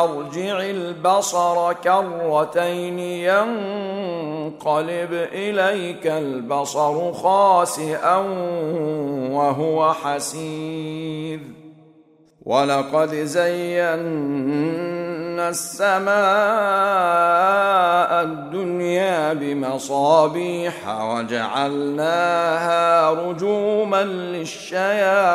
ارجع البصر كرتين ينقلب إليك البصر خاسئا وهو حسير. ولقد زينا السماء الدنيا بمصابيح وجعلناها رجوما للشياطين.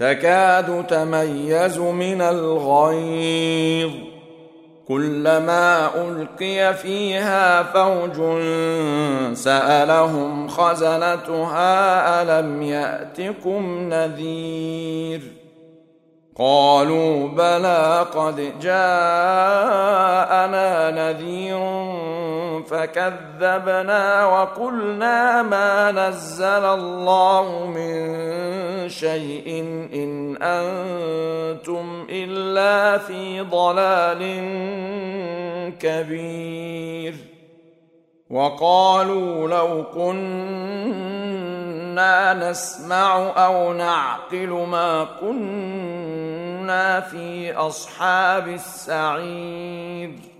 تكاد تميز من الغيظ. كلما ألقي فيها فوج سألهم خزنتها ألم يأتكم نذير. قالوا بلى قد جاءنا نذير. فكذبنا وقلنا ما نزل الله من شيء إن أنتم إلا في ضلال كبير. وقالوا لو كنا نسمع أو نعقل ما كنا في أصحاب السعير.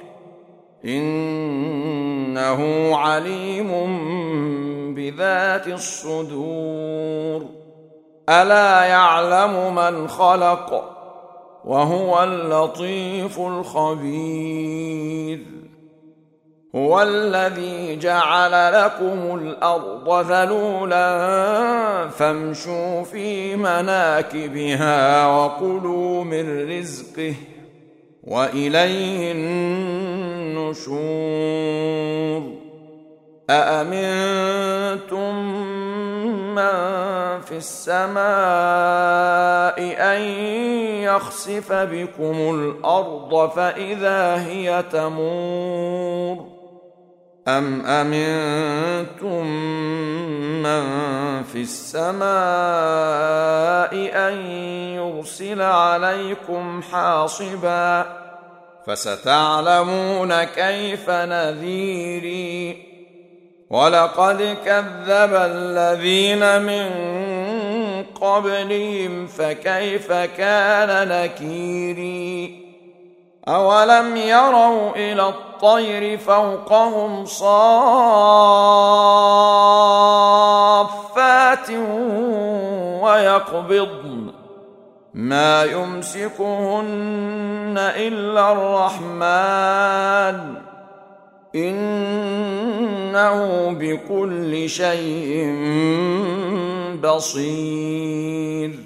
إنه عليم بذات الصدور. ألا يعلم من خلق وهو اللطيف الخبير. هو الذي جعل لكم الأرض ذلولا فامشوا في مناكبها وكلوا من رزقه وإليه النشور. أأمنتم من في السماء أن يخسف بكم الأرض فإذا هي تمور؟ أم أمنتم من في السماء أن يرسل عليكم حاصبا فستعلمون كيف نذيري. ولقد كذب الذين من قبلهم فكيف كان نكيري؟ أولم يروا إلى الطير فوقهم صافات ويقبضن ما يمسكهن إلا الرحمن. إنه بكل شيء بصير.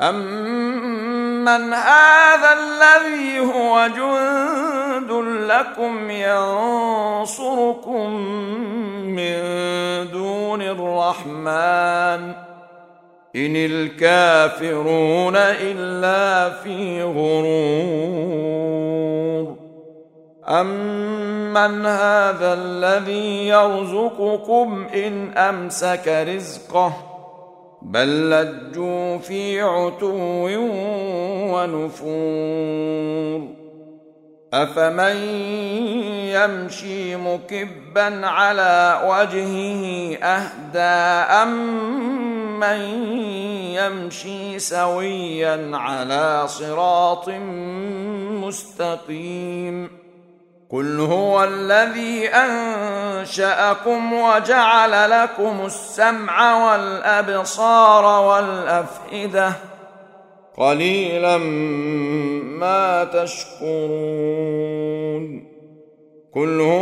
أمن هذا الذي هو جند لكم ينصركم إن الكافرون إلا في غرور. امن هذا الذي يرزقكم ان امسك رزقه بل لجوا في عتو ونفور. افمن يمشي مكبا على وجهه اهدى امن يمشي سويا على صراط مستقيم. قل هو الذي أنشأكم وجعل لكم السمع والأبصار والأفئدة. قليلا ما تشكرون. قل هو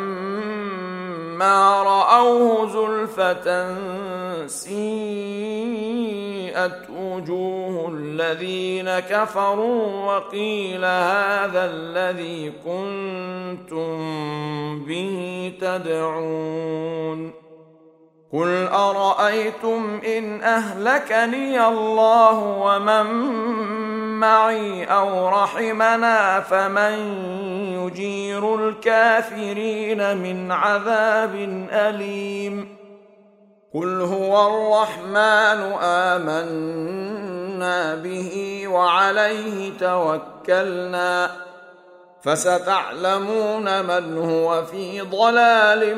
راوه زلفه سيئت وجوه الذين كفروا وقيل هذا الذي كنتم به تدعون قل ارايتم ان اهلكني الله ومن معي أو رحمنا فمن يجير الكافرين من عذاب اليم قل هو الرحمن امنا به وعليه توكلنا فستعلمون من هو في ضلال